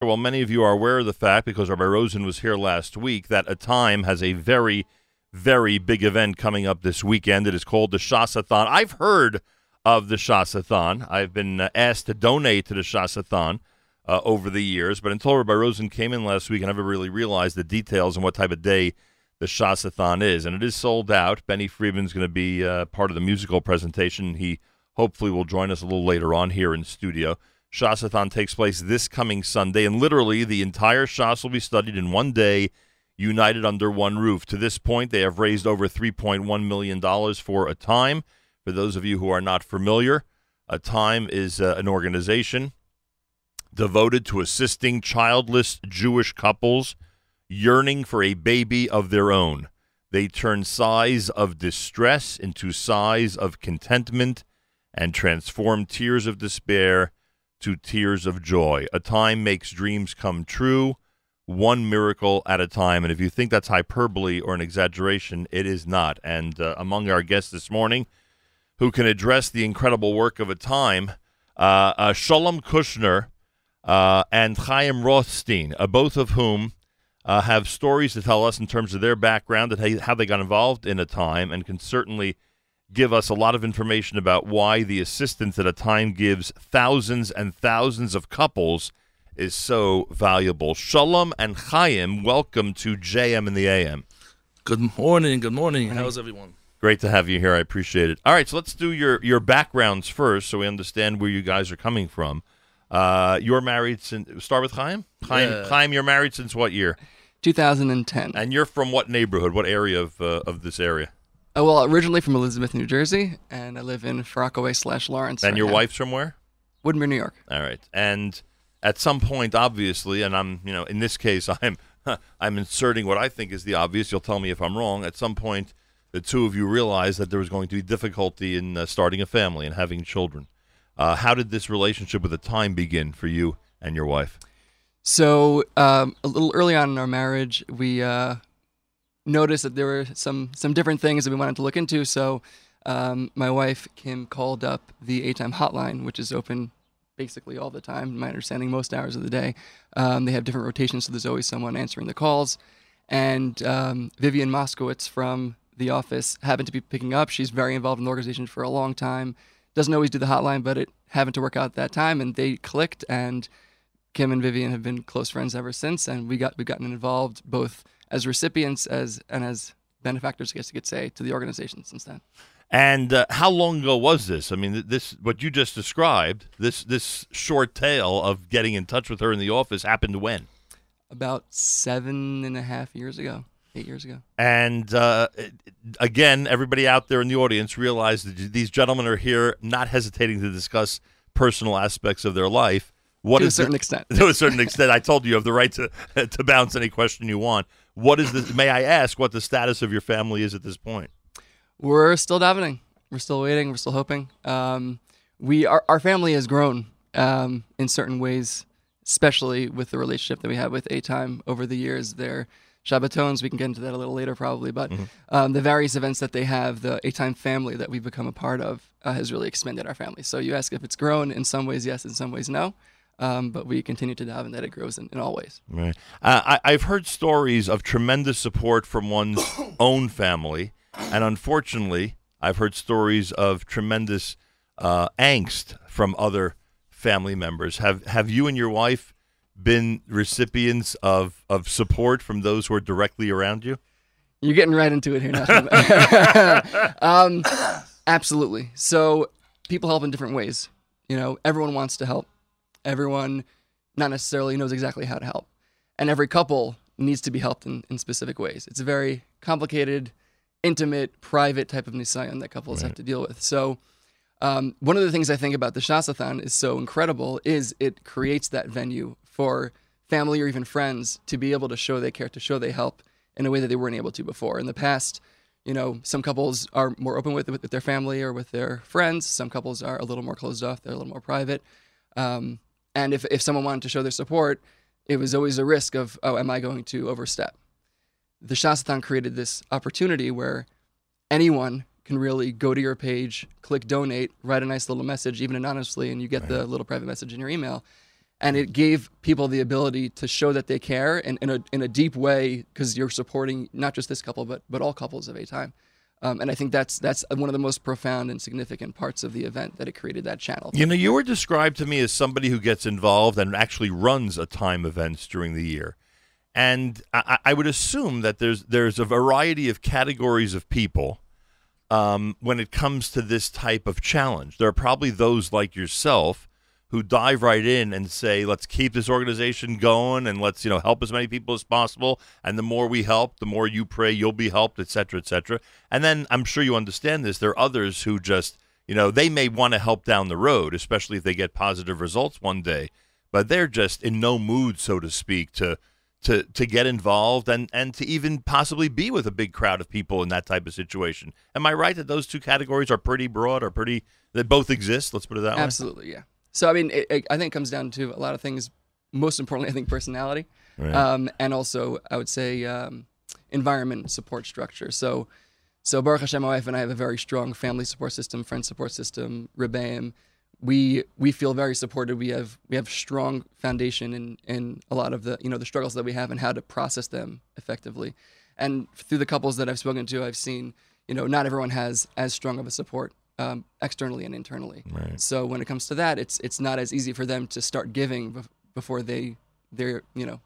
Well, many of you are aware of the fact because Rabbi Rosen was here last week that a time has a very, very big event coming up this weekend. It is called the Shasathon. I've heard of the Shasathon. I've been uh, asked to donate to the Shasathon uh, over the years, but until Rabbi Rosen came in last week, I never really realized the details and what type of day the Shasathon is. And it is sold out. Benny Friedman's going to be uh, part of the musical presentation. He hopefully will join us a little later on here in studio. Shasathon takes place this coming Sunday, and literally the entire Shas will be studied in one day, united under one roof. To this point, they have raised over $3.1 million for a time. For those of you who are not familiar, a time is uh, an organization devoted to assisting childless Jewish couples yearning for a baby of their own. They turn sighs of distress into sighs of contentment and transform tears of despair to tears of joy. A time makes dreams come true, one miracle at a time. And if you think that's hyperbole or an exaggeration, it is not. And uh, among our guests this morning, who can address the incredible work of a time, uh, uh, Shalom Kushner uh, and Chaim Rothstein, uh, both of whom uh, have stories to tell us in terms of their background and how they got involved in a time and can certainly give us a lot of information about why the assistance that a time gives thousands and thousands of couples is so valuable. Shalom and Chaim, welcome to JM in the AM. Good morning. Good morning. How's everyone? Great to have you here. I appreciate it. All right, so let's do your your backgrounds first, so we understand where you guys are coming from. Uh, you're married since. Start with Chaim. Chaim, Yeah. Chaim, you're married since what year? 2010. And you're from what neighborhood? What area of uh, of this area? Uh, well, originally from Elizabeth, New Jersey, and I live in Rockaway slash Lawrence. And right your now. wife's from where? Woodmere, New York. All right. And at some point, obviously, and I'm, you know, in this case, I'm, I'm inserting what I think is the obvious. You'll tell me if I'm wrong. At some point, the two of you realized that there was going to be difficulty in uh, starting a family and having children. Uh, how did this relationship with the time begin for you and your wife? So um, a little early on in our marriage, we uh, noticed that there were some some different things that we wanted to look into. So um, my wife Kim called up the A Time hotline, which is open basically all the time. My understanding, most hours of the day. Um, they have different rotations, so there's always someone answering the calls. And um, Vivian Moskowitz from the office happened to be picking up. She's very involved in the organization for a long time. Doesn't always do the hotline, but it happened to work out at that time, and they clicked and. Kim and Vivian have been close friends ever since, and we got we've gotten involved both as recipients as and as benefactors, I guess you could say, to the organization since then. And uh, how long ago was this? I mean, this what you just described. This this short tale of getting in touch with her in the office happened when? About seven and a half years ago, eight years ago. And uh, again, everybody out there in the audience realize that these gentlemen are here, not hesitating to discuss personal aspects of their life. What to a is the- certain extent. to a certain extent, I told you you have the right to to bounce any question you want. What is the? May I ask what the status of your family is at this point? We're still davening. We're still waiting. We're still hoping. Um, we our our family has grown um, in certain ways, especially with the relationship that we have with A Time over the years. Their Shabbatones, we can get into that a little later probably, but um, the various events that they have, the A Time family that we've become a part of, uh, has really expanded our family. So you ask if it's grown in some ways, yes, in some ways, no. Um, but we continue to daven that it grows in, in all ways. Right. Uh, I, I've heard stories of tremendous support from one's own family, and unfortunately, I've heard stories of tremendous uh, angst from other family members. Have Have you and your wife been recipients of of support from those who are directly around you? You're getting right into it here now. um, absolutely. So people help in different ways. You know, everyone wants to help. Everyone not necessarily knows exactly how to help. And every couple needs to be helped in, in specific ways. It's a very complicated, intimate, private type of nisayon that couples have to deal with. So um, one of the things I think about the Shasathon is so incredible is it creates that venue for family or even friends to be able to show they care, to show they help in a way that they weren't able to before. In the past, you know, some couples are more open with, with their family or with their friends. Some couples are a little more closed off. They're a little more private. Um, and if, if someone wanted to show their support, it was always a risk of, oh, am I going to overstep? The Shasathon created this opportunity where anyone can really go to your page, click donate, write a nice little message, even anonymously, and you get the little private message in your email. and it gave people the ability to show that they care in, in a in a deep way because you're supporting not just this couple but but all couples of a time. Um, and I think that's that's one of the most profound and significant parts of the event that it created that channel. You know, you were described to me as somebody who gets involved and actually runs a time events during the year. And I, I would assume that there's there's a variety of categories of people um, when it comes to this type of challenge. There are probably those like yourself who dive right in and say, "Let's keep this organization going and let's you know help as many people as possible." And the more we help, the more you pray you'll be helped, et cetera, et cetera. And then I'm sure you understand this. There are others who just you know they may want to help down the road, especially if they get positive results one day, but they're just in no mood, so to speak, to to to get involved and and to even possibly be with a big crowd of people in that type of situation. Am I right that those two categories are pretty broad or pretty that both exist? Let's put it that way. Absolutely, yeah. So I mean, it, it, I think it comes down to a lot of things. Most importantly, I think personality, Right. um, and also I would say um, environment support structure. So, so Baruch Hashem, my wife and I have a very strong family support system, friend support system, Rebbeim. We we feel very supported. We have we have strong foundation in in a lot of the you know the struggles that we have and how to process them effectively. And through the couples that I've spoken to, I've seen you know not everyone has as strong of a support um, externally and internally. Right. So when it comes to that, it's it's not as easy for them to start giving bef- before they they're you know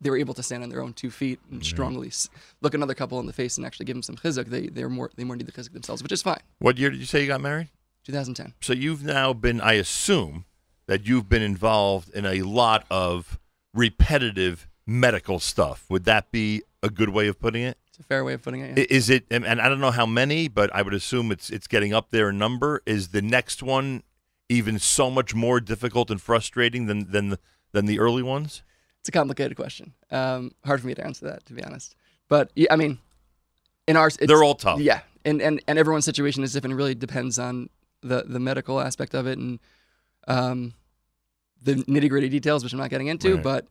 they were able to stand on their own two feet and strongly s- look another couple in the face and actually give them some chizuk. They they're more they more need the chizuk themselves, which is fine. What year did you say you got married? 2010. So you've now been, I assume, that you've been involved in a lot of repetitive medical stuff. Would that be a good way of putting it? It's a fair way of putting it. yeah. Is it? And I don't know how many, but I would assume it's it's getting up there in number. Is the next one even so much more difficult and frustrating than than the, than the early ones? It's a complicated question. Um, hard for me to answer that, to be honest. But yeah, I mean, in ours, it's, They're all tough. Yeah, and, and and everyone's situation is different. It really depends on the the medical aspect of it and um, the nitty gritty details, which I'm not getting into. Right. But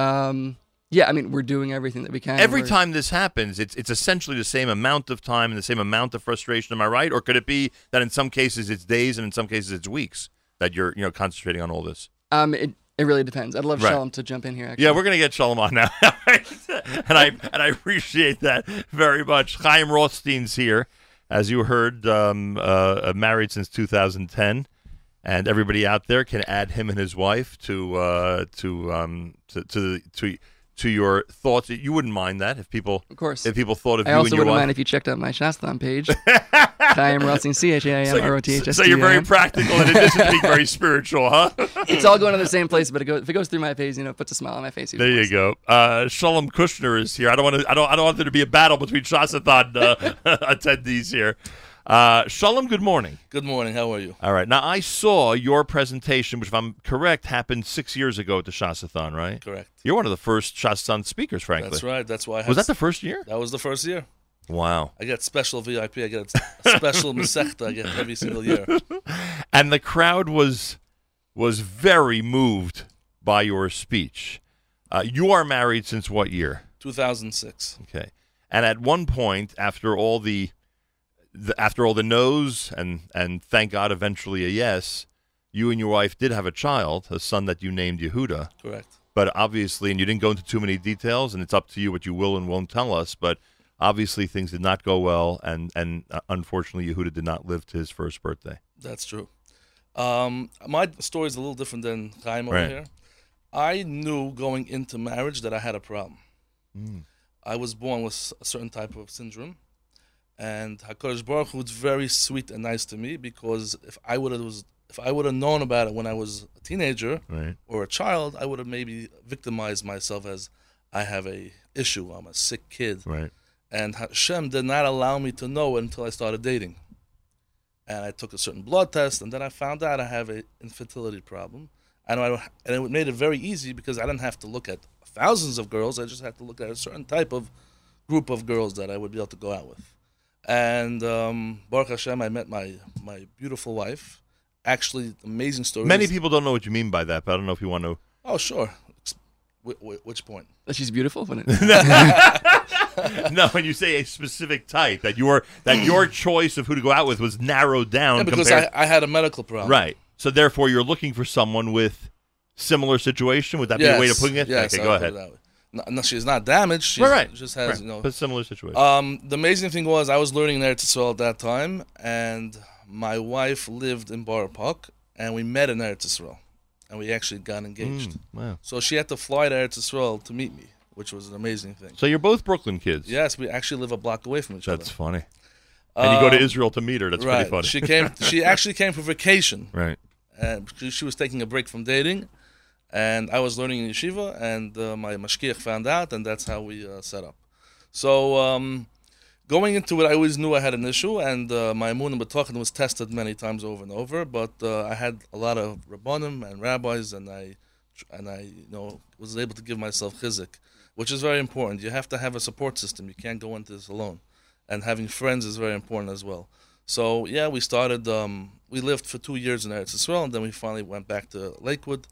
um, yeah, I mean, we're doing everything that we can. Every We're- time this happens, it's it's essentially the same amount of time and the same amount of frustration. Am I right? Or could it be that in some cases it's days and in some cases it's weeks that you're you know concentrating on all this? Um, it, it really depends. I'd love Right. Shalom to jump in here. Actually. Yeah, we're gonna get Shalom on now, and I and I appreciate that very much. Chaim Rothstein's here, as you heard, um, uh, married since 2010, and everybody out there can add him and his wife to uh, to um, to to to to your thoughts. You wouldn't mind that if people of course. if people thought of I you also and your wouldn't wife. mind if you checked out my Shasathon page. Chaim Rothstein, C H A I M R O T H S so you're very practical, and it isn't being very spiritual, huh? It's all going to the same place, but it goes, if it goes through my page, you know, it puts a smile on my face. There you go. Uh, Shalom Kushner is here. I don't want to. I don't. I don't want there to be a battle between Shasathon uh, attendees here. Uh, Shalom. Good morning. Good morning. How are you? All right. Now I saw your presentation, which, if I'm correct, happened six years ago at the Shasathon, right? Correct. You're one of the first Shasathon speakers, frankly. That's right. That's why I Was that the first year? that was the first year. Wow. I get special VIP. I get a special Masechta. I get every single year. And the crowd was was very moved by your speech. Uh, you are married since what year? 2006. Okay. And at one point, after all the, the after all the no's and and thank God eventually a yes, you and your wife did have a child, a son that you named Yehuda. Correct. But obviously, and you didn't go into too many details, and it's up to you what you will and won't tell us. But obviously, things did not go well, and and uh, unfortunately, Yehuda did not live to his first birthday. That's true. Um, my story is a little different than Chaim over Right. here. I knew going into marriage that I had a problem. Mm. I was born with a certain type of syndrome, and Hakadosh Baruch Hu was very sweet and nice to me because if I would have was if I would have known about it when I was a teenager Right. or a child, I would have maybe victimized myself as I have a issue. I'm a sick kid, Right. and Hashem did not allow me to know it until I started dating. And I took a certain blood test, and then I found out I have a infertility problem. And, I, and it made it very easy because I didn't have to look at thousands of girls. I just had to look at a certain type of group of girls that I would be able to go out with. And um, Baruch Hashem, I met my my beautiful wife. Actually, amazing story. Many people don't know what you mean by that, but I don't know if you want to. Oh, sure. Wh- wh- which point? That she's beautiful. When it, no, when you say a specific type, that your that your choice of who to go out with was narrowed down Yeah, because compared. I, I had a medical problem. right. So therefore, you're looking for someone with similar situation? Would that be a way to Yes, putting it? Yes, okay, I go would put ahead. No, she's not damaged. She Right, right. just has Right. you know. but similar situation. Um, the amazing thing was I was learning Eretz Yisrael at that time, and my wife lived in Borough Park, and we met in Eretz and we actually got engaged. Mm, wow. So she had to fly to Eretz to meet me, which was an amazing thing. So you're both Brooklyn kids. Yes, we actually live a block away from each That's other. That's funny. And you go to Um, Israel to meet her. That's right. pretty funny. She came. She actually came for vacation, right. and she was taking a break from dating, and I was learning in yeshiva, and uh, my mashgiach found out, and that's how we uh, set up. So um, going into it, I always knew I had an issue, and uh, my emunah b'tochin was tested many times over and over. But uh, I had a lot of rabbanim and rabbis, and I and I you know was able to give myself chizuk, which is very important. You have to have a support system. You can't go into this alone, and having friends is very important as well. So yeah, we started. Um, we lived for two years in Eretz Yisrael, and then we finally went back to Lakewood.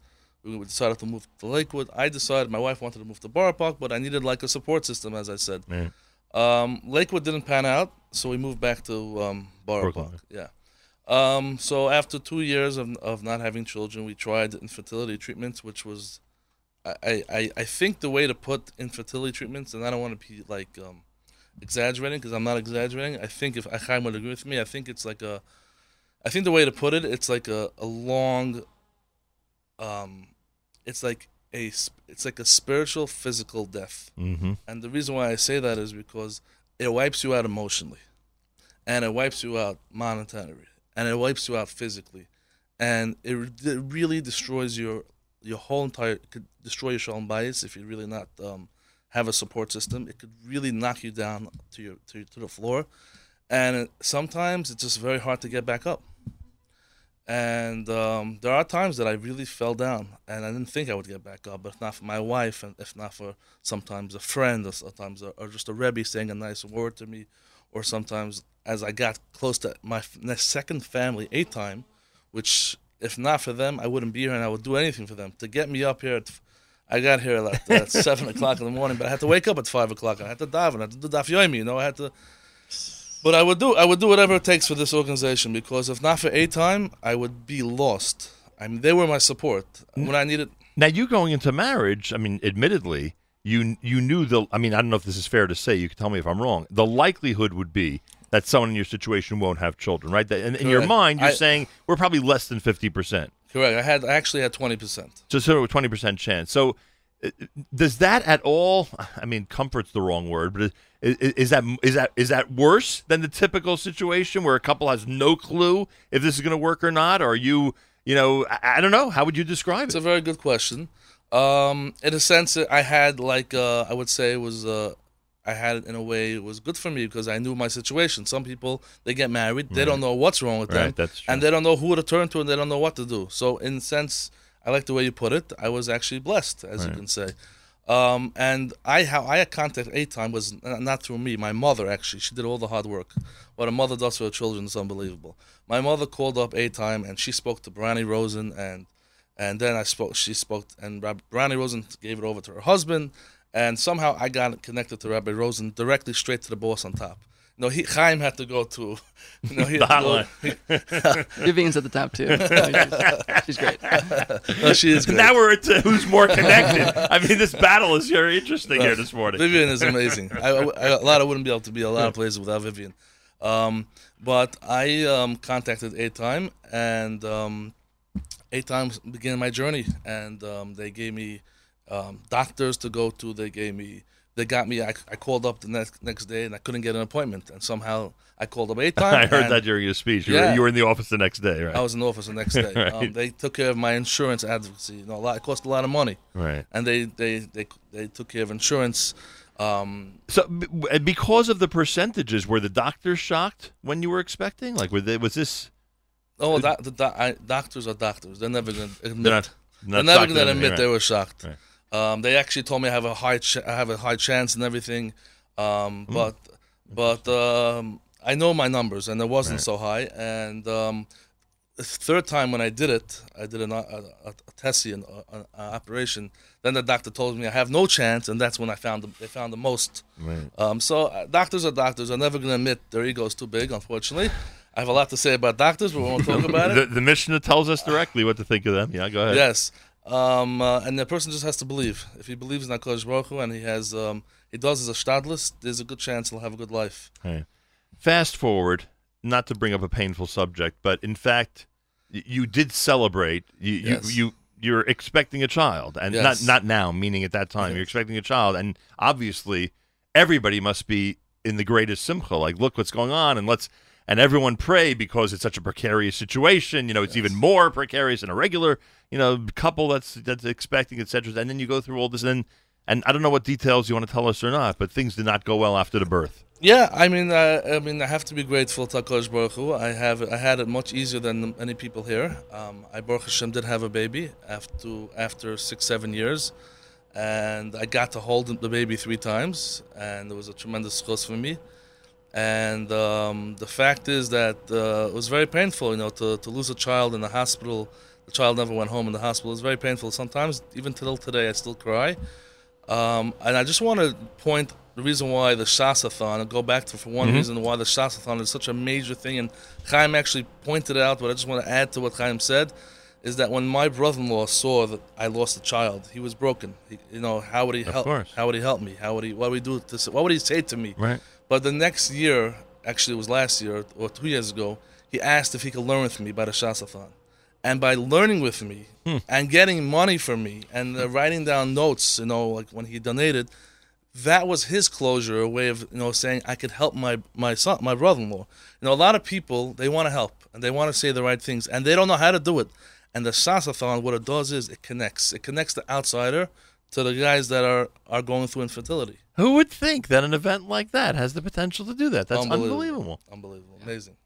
We decided to move to Lakewood. I decided my wife wanted to move to Borough Park, but I needed like a support system, as I said. Yeah. Um, Lakewood didn't pan out, so we moved back to um, Borough Brooklyn. Park. Yeah. Um, so after two years of, of not having children, we tried infertility treatments, which was, I, I, I think the way to put infertility treatments, and I don't want to be like um, exaggerating because I'm not exaggerating. I think if Achaim would agree with me, I think it's like a, I think the way to put it, it's like a, a long, um, it's like a it's like a spiritual physical death. Mm-hmm. And the reason why I say that is because it wipes you out emotionally, and it wipes you out monetarily, and it wipes you out physically, and it, it really destroys your your whole entire. It could destroy your shalom bayis if you really not um, have a support system. It could really knock you down to your to, to the floor, and it, sometimes it's just very hard to get back up. And um, there are times that I really fell down, and I didn't think I would get back up. But if not for my wife, and if not for sometimes a friend, or sometimes a, or just a rebbe saying a nice word to me, or sometimes as I got close to my second family, A Time, which if not for them, I wouldn't be here, and I would do anything for them to get me up here. At, I got here at, at seven o'clock in the morning, but I had to wake up at five o'clock. I had to daven. I had to do daf yomi, you know. I had to. But I would do I would do whatever it takes for this organization because if not for A time, I would be lost. I mean, they were my support when I needed. Now you going into marriage, I mean, admittedly, you you knew the. I mean, I don't know if this is fair to say. You can tell me if I'm wrong. The likelihood would be that someone in your situation won't have children, right? That, in, in your mind, you're I- saying we're probably less than fifty percent, Correct. I had I actually had twenty percent. so sort of a twenty percent chance. So. uh, Does that at all? I mean, comfort's the wrong word, but is, is that is that is that worse than the typical situation where a couple has no clue if this is going to work or not? Or are you, you know, I, I don't know. How would you describe It's it? It's a very good question. Um, in a sense, I had like uh, I would say it was uh, I had it in a way it was good for me because I knew my situation. Some people they get married, they don't know what's wrong with them, Right, true. and they don't know who to turn to, and they don't know what to do. So, in a sense, I like the way you put it. I was actually blessed, as you can say. Um, and I how I had contact A Time was not through me. My mother actually, she did all the hard work. What a mother does for her children is unbelievable. My mother called up A Time and she spoke to Brani Rosen and and then I spoke. She spoke and Brani Rosen gave it over to her husband. And somehow I got connected to Rabbi Rosen directly straight to the boss on top. No, he Chaim had to go to. You know, he The had to go, Vivian's at the top too. she's, she's great. no, she is great. Now we're into who's more connected. I mean, this battle is very interesting here this morning. Vivian is amazing. I, I, a lot I wouldn't be able to be a lot of places without Vivian. Um, but I um, contacted A Time and um, A Time began my journey, and um, they gave me um, doctors to go to. They gave me. They got me. I, I called up the next next day, and I couldn't get an appointment. And somehow I called up eight times. I heard that during your speech. You, were, Yeah. you were in the office the next day, right? I was in the office the next day. Right. um, they took care of my insurance advocacy. You know, a lot. It cost a lot of money, right. and they they they, they took care of insurance. Um, So, because of the percentages, were the doctors shocked when you were expecting? Like, were they, was this? Oh, doc, the doc, I, doctors are doctors. They're never gonna admit. They're not. they're never gonna admit right. they were shocked. Right. Um, they actually told me I have a high, ch- I have a high chance and everything. Um, Hmm. but, but um, I know my numbers, and it wasn't so high. And um, the third time when I did it, I did an, a, a, a TESE, an, a, a operation. Then the doctor told me I have no chance, and that's when I found the, they found the most. Right. Um, so uh, doctors are doctors. Are never going to admit their ego is too big. Unfortunately, I have a lot to say about doctors, but we won't talk about it. The, the Mishnah tells us directly what to think of them. Yeah, go ahead. Yes. Um, uh, and the person just has to believe. If he believes in Hakadosh Baruch Hu and he has, um, he does his ashtadlis, there's a good chance he'll have a good life. Right. Fast forward, not to bring up a painful subject, but in fact, you did celebrate. You Yes. you, you you're expecting a child, and Yes. not not now, meaning at that time, you're expecting a child, and obviously everybody must be in the greatest simcha. Like, look what's going on, and let's and everyone pray because it's such a precarious situation. You know, it's even more precarious than a regular you know couple that's that's expecting, etc. And then you go through all this, and and I don't know what details you want to tell us or not, but things did not go well after the birth. Yeah, I mean, uh, I mean, I have to be grateful to Hakadosh Baruch Hu. I have, I had it much easier than many people here. Um, I Baruch Hashem did have a baby after after six seven years, and I got to hold the baby three times, and it was a tremendous chus for me. And um, the fact is that uh, it was very painful, you know, to, to lose a child in the hospital. The child never went home in the hospital. It was very painful. Sometimes, even till today, I still cry. Um, and I just want to point the reason why the Shasathon, and go back to for one reason why the Shasathon is such a major thing. And Chaim actually pointed it out, but I just want to add to what Chaim said is that when my brother-in-law saw that I lost a child, he was broken. He, you know, how would he help? course. How would he help me? How would he? What would he do? To, what would he say to me? Right. But the next year, actually, it was last year or two years ago, he asked if he could learn with me by the Shasathon. And by learning with me and getting money from me and uh, writing down notes, you know, like when he donated, that was his closure, a way of you know saying I could help my my son, my brother-in-law. You know, a lot of people they want to help and they want to say the right things and they don't know how to do it. And the Shasathon, what it does is it connects. It connects the outsider to the guys that are are going through infertility. Who would think that an event like that has the potential to do that? That's unbelievable. Unbelievable. Amazing.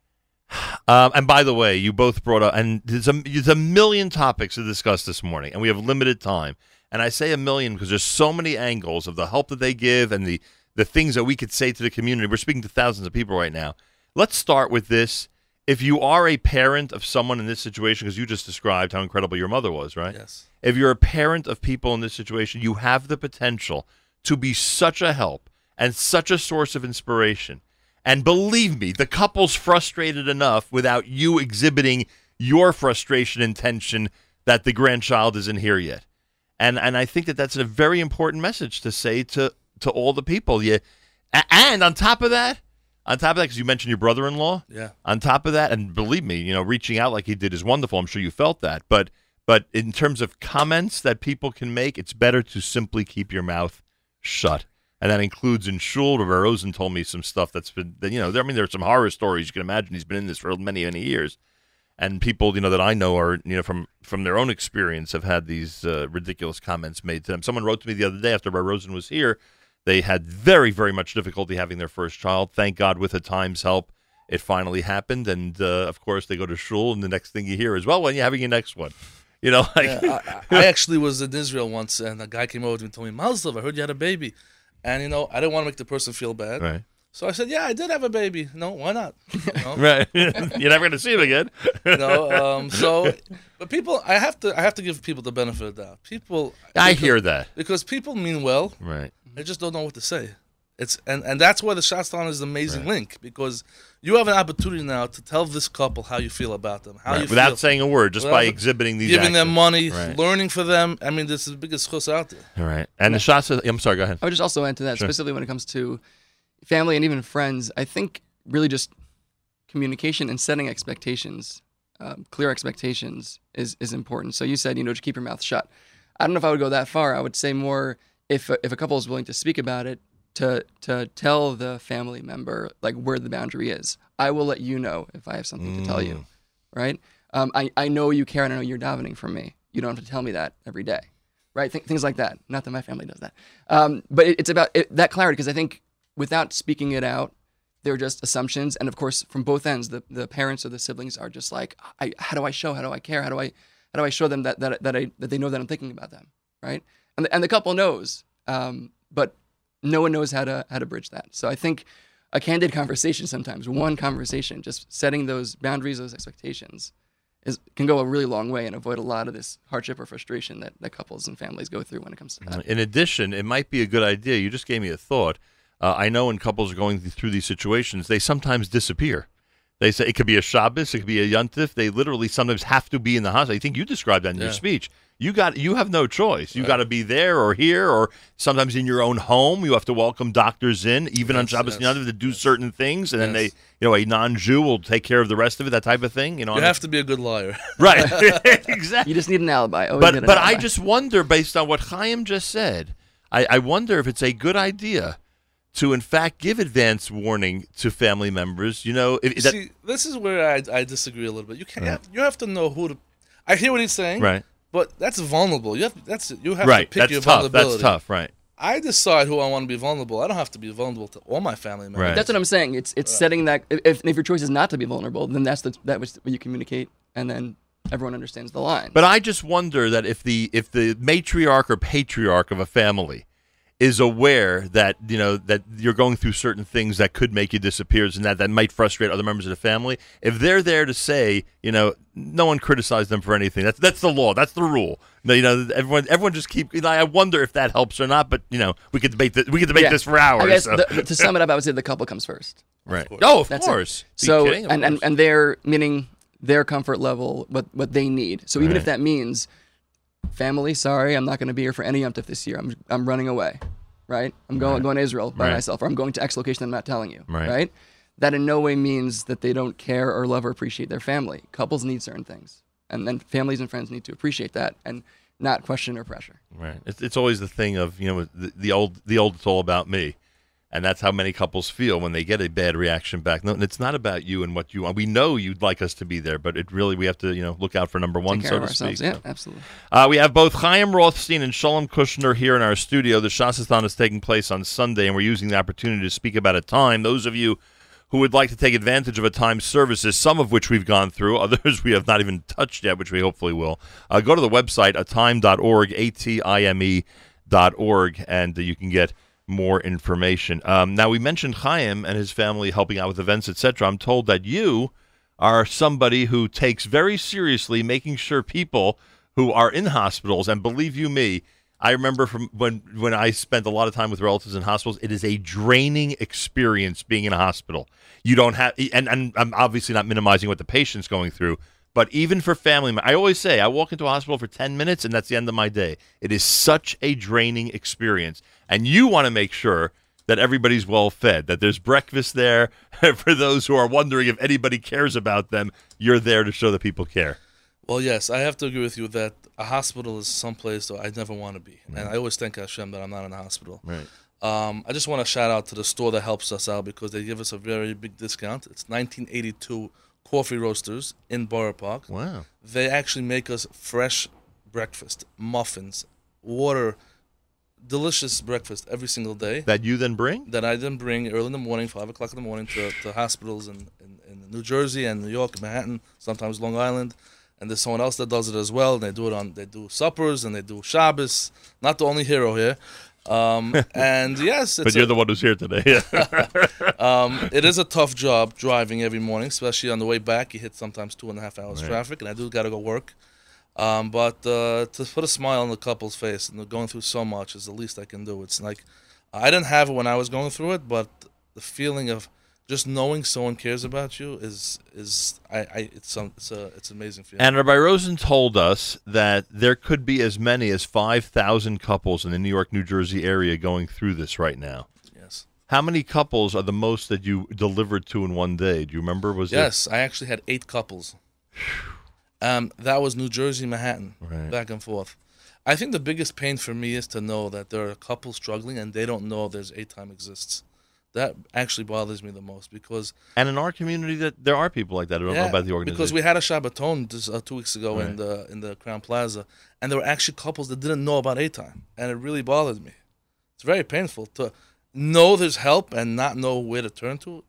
Um, and by the way, you both brought up, and there's a, there's a million topics to discuss this morning, and we have limited time. And I say a million because there's so many angles of the help that they give and the, the things that we could say to the community. We're speaking to thousands of people right now. Let's start with this. If you are a parent of someone in this situation, because you just described how incredible your mother was, right? Yes. if you're a parent of people in this situation, you have the potential to be such a help and such a source of inspiration. And believe me, the couple's frustrated enough without you exhibiting your frustration and tension that the grandchild isn't here yet. And and I think that that's a very important message to say to to all the people. A- and on top of that, on top of that, because you mentioned your brother-in-law, Yeah. on top of that, and believe me, you know, reaching out like he did is wonderful. I'm sure you felt that. But but in terms of comments that people can make, it's better to simply keep your mouth shut. And that includes in shul. Rosen told me some stuff that's been, that, you know, there, I mean, there's some horror stories. You can imagine he's been in this for many, many years. And people, you know, that I know are, you know, from from their own experience have had these uh, ridiculous comments made to them. Someone wrote to me the other day after Rabbi Rosen was here. They had very, very much difficulty having their first child. Thank God, with the time's help, it finally happened. And uh, of course, they go to shul, and the next thing you hear is, "Well, when you having your next one?" You know, like Yeah, I, I actually was in Israel once, and a guy came over to me and told me, Mazel, I heard you had a baby. And, you know, I didn't want to make the person feel bad. right, So I said, yeah, I did have a baby. No, why not? You know? right. You're never going to see him again. You know, um, so, but people, I have to, I have to give people the benefit of the doubt. People, I because- hear that. because people mean well. Right. They just don't know what to say. It's and and that's why the Shasathon is an amazing link because you have an opportunity now to tell this couple how you feel about them, how right. you Without feel, saying a word, just by exhibiting these, giving them money, Right. learning for them. I mean, this is the biggest chus out there. All right. And the shots. I'm sorry. Go ahead. I would just also add to that, Sure. specifically when it comes to family and even friends. I think really just communication and setting expectations, um, clear expectations, is is important. So you said, you know, to keep your mouth shut. I don't know if I would go that far. I would say more if a, if a couple is willing to speak about it, to to tell the family member like where the boundary is. I will let you know if I have something to tell you, right? Um, I I know you care and I know you're davening for me. You don't have to tell me that every day right? Th- things like that. Not that my family does that, um, but it, it's about it, that clarity because I think without speaking it out, they're just assumptions, and of course, from both ends, the the parents or the siblings are just like, I, how do I show? How do I care? How do I how do I show them that that that I that they know that I'm thinking about them, right? And the, and the couple knows, um, but no one knows how to how to bridge that. So I think a candid conversation sometimes, one conversation, just setting those boundaries, those expectations, is can go a really long way and avoid a lot of this hardship or frustration that, that couples and families go through when it comes to that. In addition, it might be a good idea. You just gave me a thought. Uh, I know when couples are going through these situations, they sometimes disappear. They say it could be a Shabbos, it could be a Yontif. They literally sometimes have to be in the hospital. I think you described that in your speech. You got you have no choice. You got to be there or here or sometimes in your own home. You have to welcome doctors in, even on Yes, Shabbos yes, Yom to do certain things, and then they, you know, a non-Jew will take care of the rest of it. That type of thing. You know, You have to be a good liar. right? exactly. You just need an alibi. Always But get an but I just wonder, based on what Chaim just said, I, I wonder if it's a good idea to in fact give advance warning to family members. You know, if, that, See, this is where I, I disagree a little bit. You can't. You have to know who to. I hear what he's saying. right, But that's vulnerable. You have. That's you have right. to pick That's your tough. vulnerability. That's tough. Right. I decide who I want to be vulnerable. I don't have to be vulnerable to all my family members. Right. That's what I'm saying. It's it's setting that if, if your choice is not to be vulnerable, then that's the, that was what you communicate, and then everyone understands the line. But I just wonder that if the if the matriarch or patriarch of a family is aware that you know that you're going through certain things that could make you disappear and that that might frustrate other members of the family if they're there to say you know no one criticized them for anything that's that's the law that's the rule No, you know everyone everyone just keep you know, I wonder if that helps or not but you know we could debate this, we could debate Yeah. this for hours I guess so- the, to sum it up, I would say the couple comes first. right course. oh of That's course So kidding? Of and, and course. and their meaning their comfort level, what what they need. So even if that means family, sorry, I'm not going to be here for any Tov this year. I'm I'm running away, right? I'm going Right. going to Israel by Right. myself, or I'm going to X location. I'm not telling you, Right. That in no way means that they don't care or love or appreciate their family. Couples need certain things, and then families and friends need to appreciate that and not question or pressure. Right. It's, it's always the thing of you know the, the old the old it's all about me, and that's how many couples feel when they get a bad reaction back. No, and it's not about you and what you want. We know you'd like us to be there, but it really we have to you know look out for number one, Take so to ourselves. speak. Yeah, absolutely. Uh, we have both Chaim Rothstein and Shalom Kushner here in our studio. The Shasathon is taking place on Sunday, and we're using the opportunity to speak about a time. Those of you who would like to take advantage of a time services, some of which we've gone through, others we have not even touched yet, which we hopefully will. Uh, go to the website, atime.org, A-T-I-M-E dot org, and uh, you can get more information. Um, now, we mentioned Chaim and his family helping out with events, etc. I'm told that you are somebody who takes very seriously making sure people who are in hospitals, and believe you me, I remember from when when I spent a lot of time with relatives in hospitals. It is a draining experience being in a hospital. You don't have, and, and I'm obviously not minimizing what the patient's going through, but even for family, I always say I walk into a hospital for 10 minutes and that's the end of my day. It is such a draining experience, and you want to make sure that everybody's well fed, that there's breakfast there for those who are wondering if anybody cares about them. You're there to show that people care. Well, yes, I have to agree with you that a hospital is someplace that I never want to be, and I always thank Hashem that I'm not in a hospital. Right. Um, I just want to shout out to the store that helps us out because they give us a very big discount. It's 1982 Coffee Roasters in Borough Park. Wow. They actually make us fresh breakfast, muffins, water, delicious breakfast every single day That you then bring? that I then bring early in the morning, five o'clock in the morning, to, to hospitals in, in, in New Jersey and New York, Manhattan, sometimes Long Island, and there's someone else that does it as well. And they do it on they do suppers and they do Shabbos. Not the only hero here. Um, and yes, it's But you're the one who's here today. um, it is a tough job driving every morning, especially on the way back. You hit sometimes two and a half hours Right. traffic, and I do got to go work. Um, but uh, to put a smile on the couple's face and they're going through so much is the least I can do. It's like I didn't have it when I was going through it, but the feeling of just knowing someone cares about you is is I, I it's some it's a it's an amazing feeling. and Rabbi Rosen told us that there could be as many as 5,000 couples in the New York, New Jersey area going through this right now. yes, How many couples are the most that you delivered to in one day? Do you remember? Was yes, I actually had eight couples. Um, that was New Jersey, Manhattan. Right. back and forth. I think the biggest pain for me is to know that there are couples struggling and they don't know there's A time exists. That actually bothers me the most because And in our community, that there are people like that who don't know about the organization. because we had a Shabbaton just, uh, two weeks ago Right. in the in the Crowne Plaza, and there were actually couples that didn't know about A time, and it really bothered me. It's very painful to know there's help and not know where to turn to.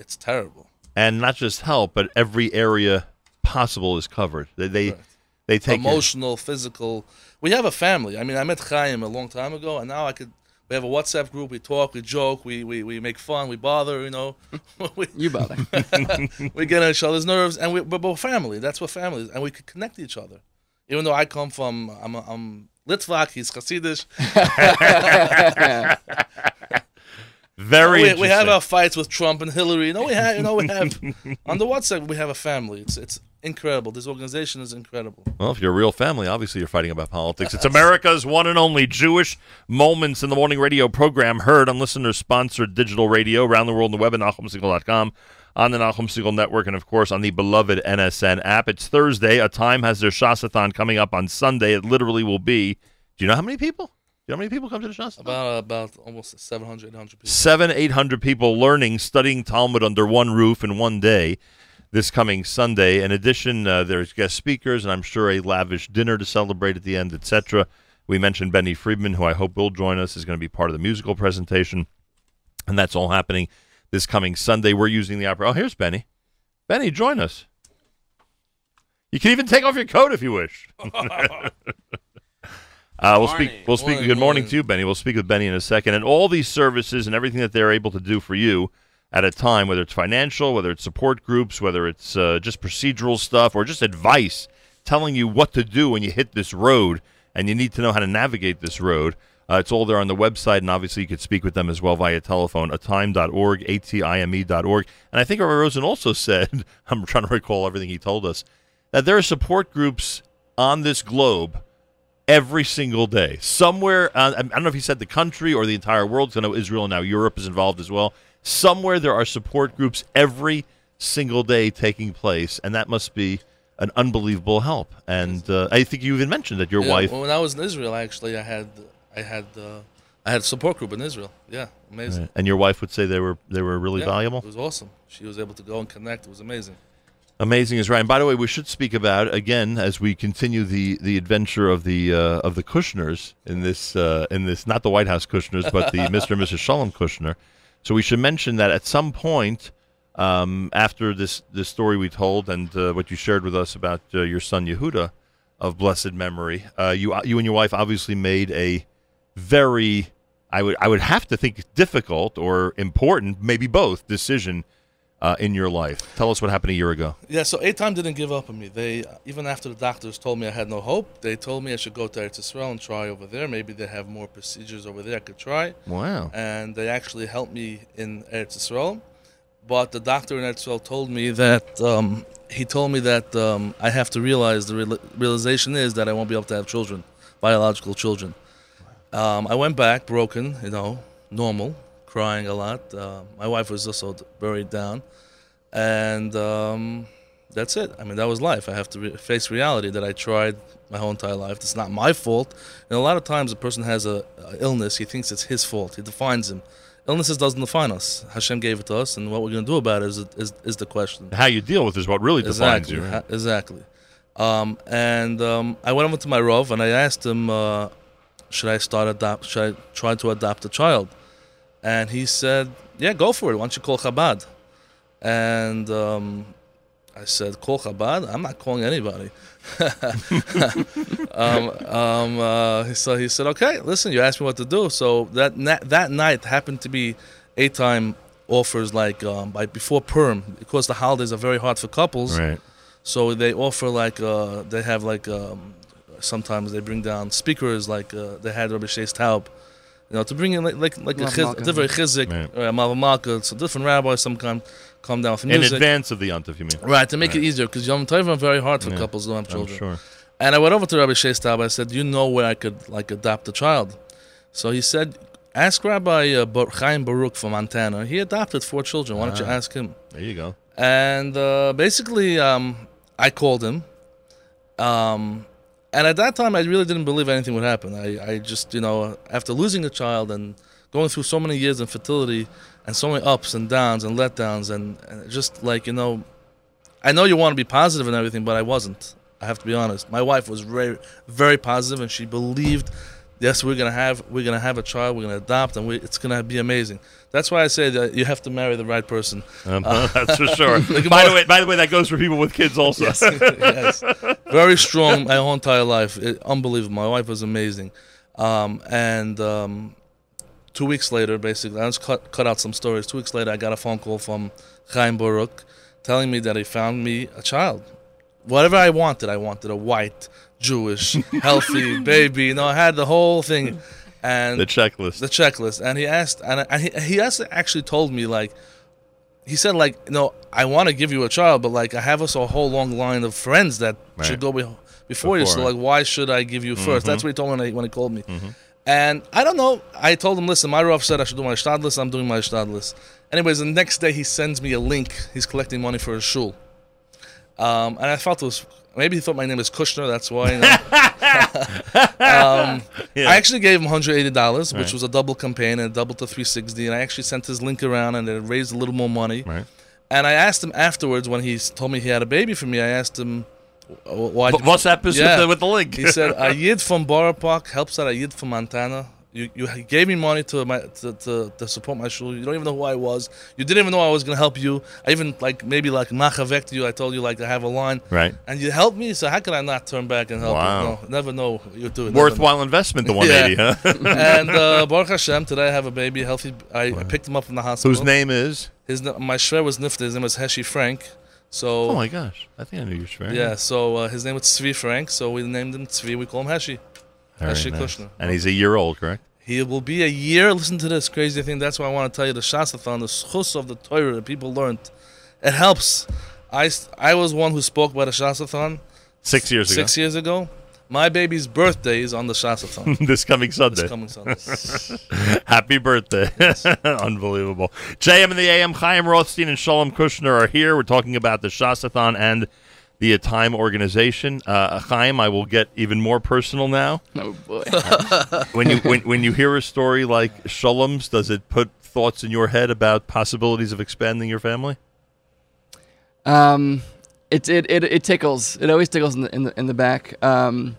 It's terrible. and not just help, but every area possible is covered. They they, Correct. they take care- emotional, physical. We have a family. I mean, I met Chaim a long time ago, and now I could. We have a WhatsApp group. We talk, we joke, we we, we make fun, we bother. You know, we, You bother. we get on each other's nerves, and we but we're both family. That's what family is, and we could connect to each other. Even though I come from, I'm I'm Litvak, he's Hasidish. very we, we have our fights with Trump and Hillary. You know, we have, you know, we have on the WhatsApp we have a family. It's it's incredible. This organization is incredible. Well, if you're a real family, obviously you're fighting about politics. It's America's one and only Jewish Moments in the Morning radio program, heard on listener-sponsored digital radio around the world on the web at NachumSegal.com, on the Nachum Segal Network, and of course on the beloved NSN app. It's Thursday. A time has their Shasathon coming up on Sunday. It literally will be. Do you know how many people? You know how many people come to the Shasathon? About about almost 700, 800 people. seven, eight hundred people learning, studying Talmud under one roof in one day this coming Sunday. In addition, uh, there's guest speakers, and I'm sure a lavish dinner to celebrate at the end, etc. We mentioned Benny Friedman, who I hope will join us, is going to be part of the musical presentation, and that's all happening this coming Sunday. We're using the opera. Oh, here's Benny. Benny, join us. You can even take off your coat if you wish. Uh, we'll speak. We'll speak. Morning, good morning morning. to you, Benny. We'll speak with Benny in a second, and all these services and everything that they're able to do for you at a time, whether it's financial, whether it's support groups, whether it's uh, just procedural stuff, or just advice, telling you what to do when you hit this road and you need to know how to navigate this road. Uh, it's all there on the website, and obviously you could speak with them as well via telephone, atime.org, A-T-I-M-E.org. And I think Rabbi Rosen also said, I'm trying to recall everything he told us, that there are support groups on this globe every single day. Somewhere, uh, I don't know if he said the country or the entire world, 'cause I know Israel and now Europe is involved as well. Somewhere there are support groups every single day taking place, and that must be an unbelievable help. And uh, I think you even mentioned that your Yeah, wife. When I was in Israel, actually, I had I had uh, I had a support group in Israel. Yeah, amazing. And your wife would say they were they were really Yeah, valuable. It was awesome. She was able to go and connect. It was amazing. Amazing is right. And by the way, we should speak about again as we continue the, the adventure of the uh, of the Kushners in this uh, in this not the White House Kushners, but the Mr. and Mrs. Shalom Kushner. So we should mention that at some point um, after this this story we told and uh, what you shared with us about uh, your son Yehuda of blessed memory, uh, you you and your wife obviously made a very I would I would have to think difficult or important, maybe both, decision uh, in your life. Tell us what happened a year ago. Yeah, so A Time didn't give up on me. They even after the doctors told me I had no hope, they told me I should go to Eretz Yisrael and try over there. Maybe they have more procedures over there I could try. Wow. And they actually helped me in Eretz Yisrael. But the doctor in Eretz Yisrael told me that um, he told me that um, I have to realize the real- realization is that I won't be able to have children, biological children. Um, I went back broken, you know, normal, crying a lot. Uh, my wife was also very down, and um, that's it. I mean, that was life. I have to re- face reality that I tried my whole entire life. It's not my fault. And a lot of times, a person has a, a illness. He thinks it's his fault. It defines him. Illnesses doesn't define us. Hashem gave it to us, and what we're going to do about it is, is, is the question. How you deal with is what really defines Exactly. you. ha- Exactly. Um, and um, I went over to my Rov and I asked him, uh, should I start adopt? Should I try to adopt a child? And he said, yeah, go for it. Why don't you call Chabad? And um, I said, call Chabad? I'm not calling anybody. um, um, uh, so he said, okay, listen, you asked me what to do. So that na- that night happened to be a time offers like um, by before perm because the holidays are very hard for couples. Right. So they offer like uh, they have like um, sometimes they bring down speakers like uh, they had Rabbi Shais Taub, you know, to bring in like like, like a, chiz, a different chizuk, Right. uh, Melave Malka, so different rabbis some come come down with In advance of the Yontif, you mean? Right, to make Right. it easier, because Yom Tov are very hard for Yeah, couples who don't have I'm sure. And I went over to Rabbi Shais Taub. I said, you know where I could like adopt a child?" So he said, "Ask Rabbi uh, Bar- Chaim Bruk from Montana. He adopted four children. Why don't you Ah. ask him?" There you go. And uh, basically, um, I called him. Um, and at that time, I really didn't believe anything would happen. I, I just, you know, after losing a child and going through so many years of fertility and so many ups and downs and letdowns, and, and just like, you know, I know you want to be positive and everything, but I wasn't. I have to be honest. My wife was very, very positive, and she believed, yes, we're gonna have, we're gonna have a child, we're gonna adopt, and we, it's gonna be amazing. That's why I say that you have to marry the right person. Um, that's for sure. Like by the more- way, by the way, that goes for people with kids also. yes. Very strong my whole entire life. It, unbelievable. My wife was amazing. Um, and um, two weeks later, basically, I just cut, cut out some stories. Two weeks later, I got a phone call from Chaim Bruk telling me that he found me a child. Whatever I wanted, I wanted a white, Jewish, healthy baby. You know, I had the whole thing. and The checklist. the checklist, and he asked, and, and he, he actually told me like, he said like, no, I want to give you a child, but like I have us a whole long line of friends that Right. should go be- before, you. So like, why should I give you 1st That's mm-hmm. what he told me when he, when he called me. Mm-hmm. And I don't know. I told him, listen, my Rav said I should do my shtadlis. I'm doing my shtadlis. Anyways, the next day he sends me a link. He's collecting money for his shul. Um, and I felt it was maybe he thought my name is Kushner. That's why. You know. um, Yeah. I actually gave him hundred eighty dollars, which Right. was a double campaign and a double to three sixty. And I actually sent his link around and it raised a little more money. Right. And I asked him afterwards when he told me he had a baby for me. I asked him wh- why. What's that with, the, with the link? He said a yid from Borough Park helps out a yid from Montana. You, you gave me money to my to, to, to support my shul. You don't even know who I was. You didn't even know I was gonna help you. I even like maybe like machavek to you. I told you like I have a line, right. and you helped me. So how could I not turn back and help Wow. you? No, never know you're doing. Worthwhile investment, the 180, huh? know. and uh, Baruch Hashem, today I have a baby, healthy. I, I picked him up from the hospital. Whose name is? His my shver was nifta. His name was Heshi Frank. So Oh my gosh. I think I knew your shver. yeah, so uh, his name was Tzvi Frank. So we named him Tzvi. We call him Heshi. Very nice. Kushner. And he's a year old, correct? He will be a year. Listen to this crazy thing. That's why I want to tell you the Shasathon, the schus of the Torah that people learned. It helps. I, I was one who spoke by the Shasathon Six years ago. six years ago. My baby's birthday is on the Shasathon. this coming Sunday. this coming Sunday. Happy birthday. Unbelievable. JM in the AM, Chaim Rothstein and Shalom Kushner are here. We're talking about the Shasathon and the Time organization. Uh, Chaim, I will get even more personal now. Oh boy. When you when, when you hear a story like Shalom's, does it put thoughts in your head about possibilities of expanding your family? Um, it, it it it tickles. It always tickles in the in the in the back. Um,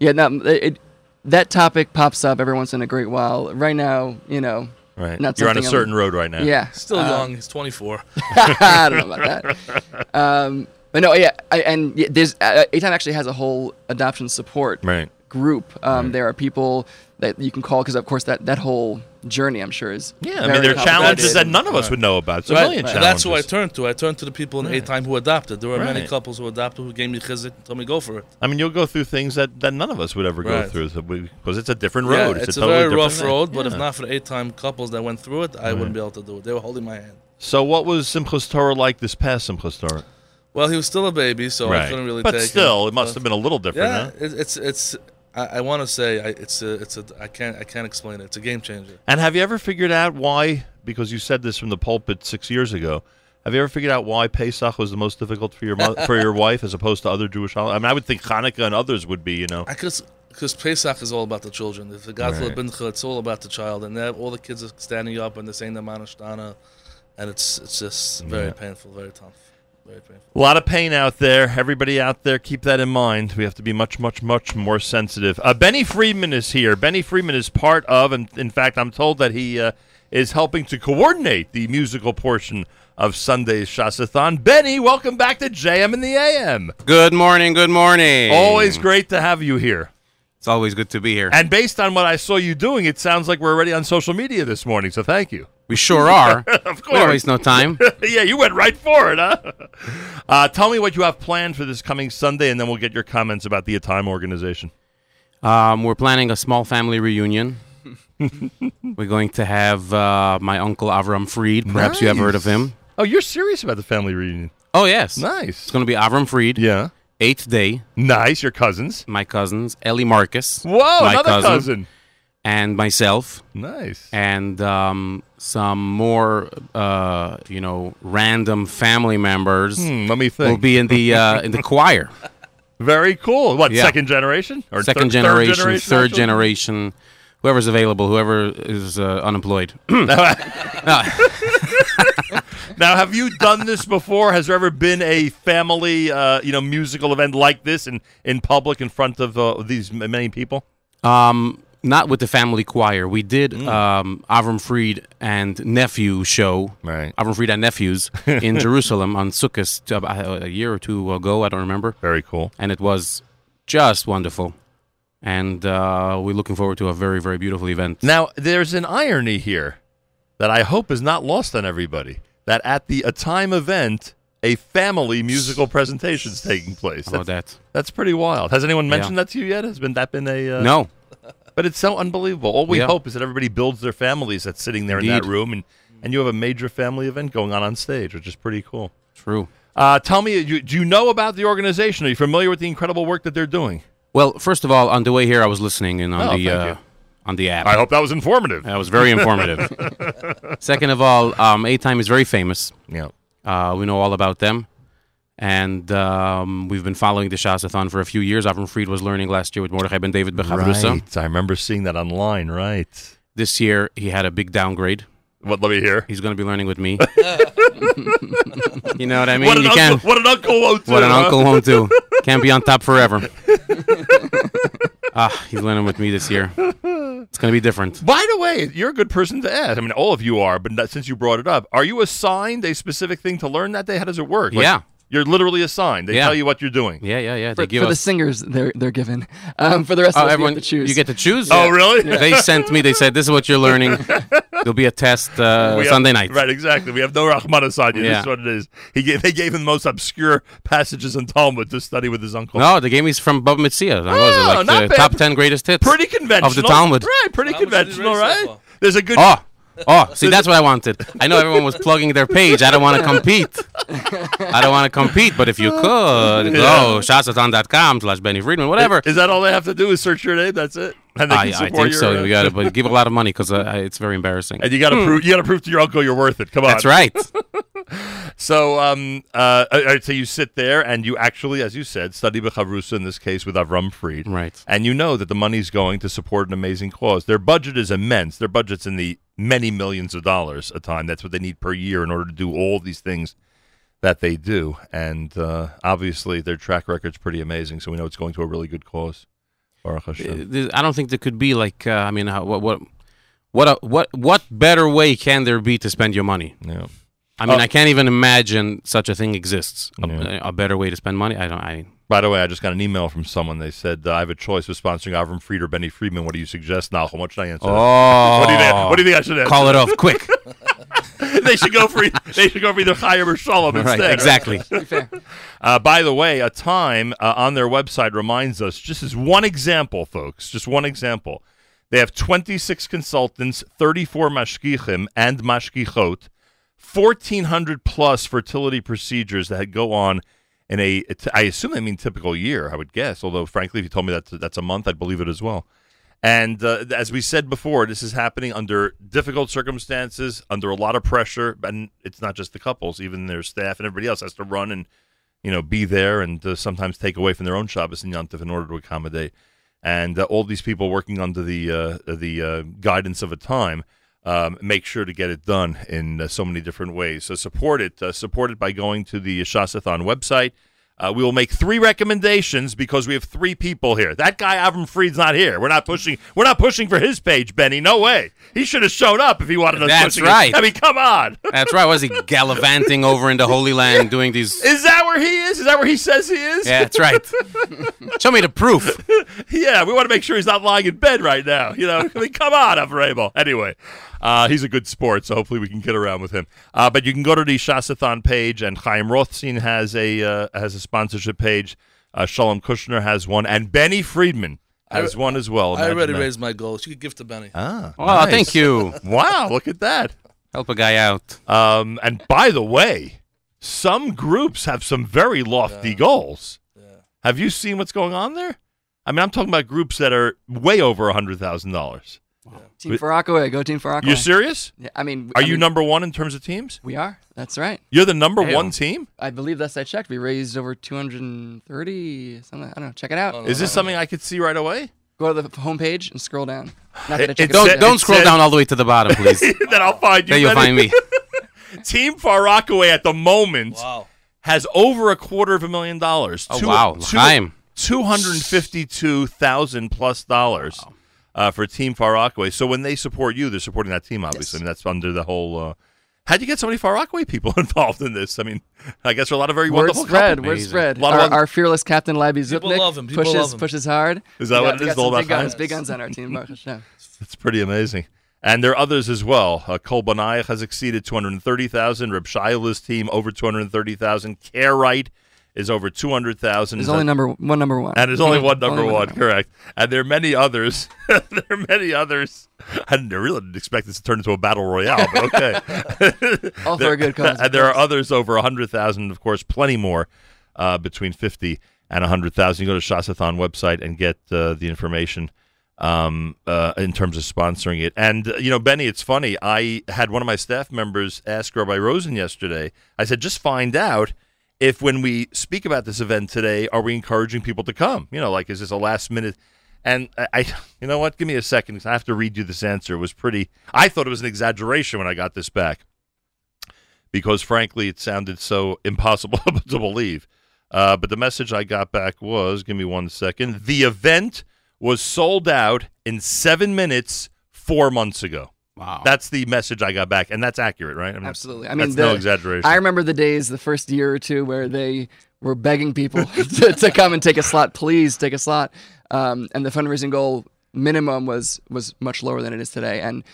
yeah, no, it, it that topic pops up every once in a great while. Right now, you know, Right. Not You're on a something I'm- certain road right now. yeah, Still uh, young. He's 24. I don't know about that. Um, but no, yeah, I, and there's uh, ATIME actually has a whole adoption support Right. group. Um, Right. There are people that you can call because, of course, that that whole journey, I'm sure, is Yeah, I mean, there are challenges that none of us Right. would know about. It's a Right. million And challenges. that's who I turned to. I turned to the people in Right. A Time who adopted. There were many couples who adopted who gave me chizuk and told me go for it. I mean, you'll go through things that, that none of us would ever go through because it's a different road. Yeah, it's, a, totally very rough thing. road, but if not for the A Time couples that went through it, I wouldn't be able to do it. They were holding my hand. So, what was Simchas Torah like this past Simchas Torah? Well, he was still a baby, so I couldn't really but take still, him. it must But- have been a little different. Yeah, huh? it, it's it's. I, I want to say I, it's a it's a I can't I can't explain it. It's a game changer. And have you ever figured out why? Because you said this from the pulpit six years ago. Have you ever figured out why Pesach was the most difficult for your mo- for your wife as opposed to other Jewish holidays? I mean, I would think Hanukkah and others would be. You know, I could because Pesach is all about the children. If the Gadol Right. Bincha, it's all about the child, and that, all the kids are standing up and they're saying the Manashtana, and it's it's just very Yeah. painful, very tough, very painful. A lot of pain out there. Everybody out there, keep that in mind. We have to be much, much, much more sensitive. Uh, Benny Friedman is here. Benny Friedman is part of, and in fact, I'm told that he uh, is helping to coordinate the musical portion of Sunday's Shasathon. Benny, welcome back to JM in the AM. Good morning, good morning. Always great to have you here. It's always good to be here. And based on what I saw you doing, it sounds like we're already on social media this morning. So thank you. We sure are. Of course. we don't waste no time. yeah, you went right for it, huh? Uh, tell me what you have planned for this coming Sunday, and then we'll get your comments about the Time organization. Um, we're planning a small family reunion. we're going to have uh, my uncle Avram Fried. Perhaps you have heard of him. Oh, you're serious about the family reunion? Oh, yes. Nice. It's going to be Avram Fried. Yeah. Eighth day, Nice. Your cousins. my cousins, Eli Marcus, Whoa, my another cousin. cousin. and myself, Nice. and um, some more, uh, you know, random family members Hmm, let me think. will be in the uh, in the choir. Very cool. What, Yeah. second generation? Or second third- generation, third generation? third actually? generation, whoever's available, whoever is uh, unemployed. Now, have you done this before? Has there ever been a family, uh, you know, musical event like this in, in public in front of uh, these many people? um, not with the family choir. We did Mm. um, Avram Fried and nephew show. Right. Avram Fried and nephews in Jerusalem on Sukkot uh, a year or two ago. I don't remember, Very cool. and it was just wonderful. And uh, we're looking forward to a very, very beautiful event. Now, there's an irony here that I hope is not lost on everybody. That at the A Time event, a family musical presentation is taking place. About That's, that? that's pretty wild. Has anyone Yeah. mentioned that to you yet? Has been that been a uh, No, But it's so unbelievable. All we Yeah. hope is that everybody builds their families that's sitting there in that room, and, and you have a major family event going on on stage, which is pretty cool. True. Uh, tell me, you, do you know about the organization? Are you familiar with the incredible work that they're doing? Well, first of all, on the way here, I was listening and on Oh, the uh. On the app. I hope that was informative. That was very informative. Second of all, um, A Time is very famous. Yeah. Uh, we know all about them. And um, we've been following the Shasathon for a few years. Avram Fried was learning last year with Mordechai Ben David Bechavrusa. Right. I remember seeing that online. Right. This year, he had a big downgrade. What? Let me hear. He's going to be learning with me. you know what I mean? what, an you uncle, what an uncle won't do. What an huh? uncle won't do. Can't be on top forever. ah, he's learning with me this year. It's going to be different. By the way, you're a good person to ask. I mean, all of you are, but not, since you brought it up, are you assigned a specific thing to learn that day? How does it work? Like, Yeah. You're literally assigned. They Yeah. tell you what you're doing. Yeah, yeah, yeah. For, give for the singers, they're they're given. Um, for the rest Oh, of us, everyone, we have to choose. you get to choose. Oh, really? They sent me. They said, "This is what you're learning. There'll be a test uh, We have- Sunday night." Right, exactly. We have no Rahmanas on you. This is what it is. He gave, they gave him the most obscure passages in Talmud to study with his uncle. No, they gave me from Bava Metzia. That was Oh, like not the bad. top ten greatest hits. Pretty conventional. Of the Talmud. Right, pretty How much did he conventional, right? far? There's a good. Oh, oh, see, that's what I wanted. I know everyone was plugging their page. I don't want to compete. I don't want to compete, but if you could, go shasathon.com slash Benny Friedman, whatever. Is that all they have to do is search your name? That's it? And they I, can I think your, so. uh, You got to, but give a lot of money because uh, it's very embarrassing. And you got to prove you got to prove to your uncle you're worth it. Come on. That's right. So, um, uh, so you sit there and you actually, as you said, study Bechavrusa in this case with Avram Fried. Right. And you know that the money's going to support an amazing cause. Their budget is immense. Their budget's in the many millions of dollars a time. That's what they need per year in order to do all these things that they do. And uh, obviously, their track record's pretty amazing. So we know it's going to a really good cause. Baruch Hashem. Uh, I don't think there could be like. Uh, I mean, how, what what what a, what what better way can there be to spend your money? Yeah. I mean, Oh. I can't even imagine such a thing exists. A, Yeah. a better way to spend money. I don't. I By the way, I just got an email from someone. They said, uh, I have a choice of sponsoring Avram Fried or Benny Friedman. What do you suggest, Nahum? What should I answer? oh, What do you think? What do you think I should answer? Call it off quick. they should go for they should go for either Chaim or Shalom instead. right, exactly. To. Uh, by the way, A Time uh, on their website reminds us just as one example, folks, just one example. They have 26 consultants, 34 mashgichim and mashgichot, 1,400 plus fertility procedures that go on in a, I assume they mean typical year, I would guess. Although, frankly, if you told me that that's a month, I'd believe it as well. And uh, as we said before, this is happening under difficult circumstances, under a lot of pressure, and it's not just the couples; even their staff and everybody else has to run and you know be there, and uh, sometimes take away from their own Shabbos and Yontif in order to accommodate. And uh, all these people working under the uh, the uh, guidance of A Time um, make sure to get it done in uh, so many different ways. So support it. Uh, support it by going to the Shasathon website. Uh, we will make three recommendations because we have three people here. That guy Avram Fried's not here. We're not pushing. We're not pushing for his page, Benny. No way. He should have shown up if he wanted us. That's right. I mean, come on. That's right. Was he gallivanting over into Holy Land doing these? Is that where he is? Is that where he says he is? Yeah, that's right. Show me the proof. yeah, we want to make sure he's not lying in bed right now. You know, I mean, come on, Avramo. Anyway, uh, he's a good sport, so hopefully we can get around with him. Uh, but you can go to the Shasathon page, and Chaim Rothstein has a uh, has a sponsorship page. Uh, Shalom Kushner has one, and Benny Friedman has one as well. I already that. raised my goals. You could give to Benny. Ah, Oh, nice. thank you. Wow, look at that. Help a guy out. Um, and by the way, some groups have some very lofty goals. Have you seen what's going on there? I mean, I'm talking about groups that are way over a hundred thousand dollars. Team for Rockaway. Go Team for Rockaway. You serious? Yeah, I mean, Are I you mean, number one in terms of teams? We are. That's right. You're the number Damn. one team. I believe that's I checked. We raised over 230 something. I don't know. Check it out. Oh, no. Is this something I could see right away? Go to the homepage and scroll down. Not It- check it it out. said- Don't don't scroll said- down all the way to the bottom, please. then I'll find you. there you'll find me. Team Far Rockaway at the moment Wow. has over a quarter of a million dollars. Oh, wow. L'chaim. Two hundred and fifty-two thousand plus dollars uh, for Team Far Rockaway. So when they support you, they're supporting that team. Obviously, Yes. I mean that's under the whole. Uh, how'd you get so many Far Rockaway people involved in this? I mean, I guess there are a lot of very Word wonderful spread. couples. Word Amazing. spread. Lot of Our, one- our fearless captain, Libby People Zupnik, love him. People pushes love him. pushes hard. Is that We what got- it we is? got All some about big guns, Chaim? big guns on our team. Baruch Hashem. It's pretty amazing. And there are others as well. Uh, Kol Banayach has exceeded 230,000. Reb Shiloh's team over 230,000. Care Right is over 200,000. There's only number one number one. and there's only one number Only one, correct. And there are many others. there are many others. I really didn't expect this to turn into a battle royale, but okay. All for There- a good cause. And there are others over 100,000, of course, plenty more uh, between 50 and 100,000. You go to Shasathon website and get uh, the information um, uh, in terms of sponsoring it. And, uh, you know, Benny, it's funny. I had one of my staff members ask Rabbi Rosen yesterday. I said, just find out if when we speak about this event today, are we encouraging people to come? You know, like, is this a last minute? And I, I you know what? Give me a second I have to read you this answer. It was pretty, I thought it was an exaggeration when I got this back because frankly, it sounded so impossible to believe. Uh, but the message I got back was give me one second. The event was sold out in seven minutes four months ago. Wow. That's the message I got back, and that's accurate, right? I mean, Absolutely. I mean, that's no exaggeration. I remember the days, the first year or two, where they were begging people to, to come and take a slot. Please take a slot. Um, and the fundraising goal minimum was was much lower than it is today. And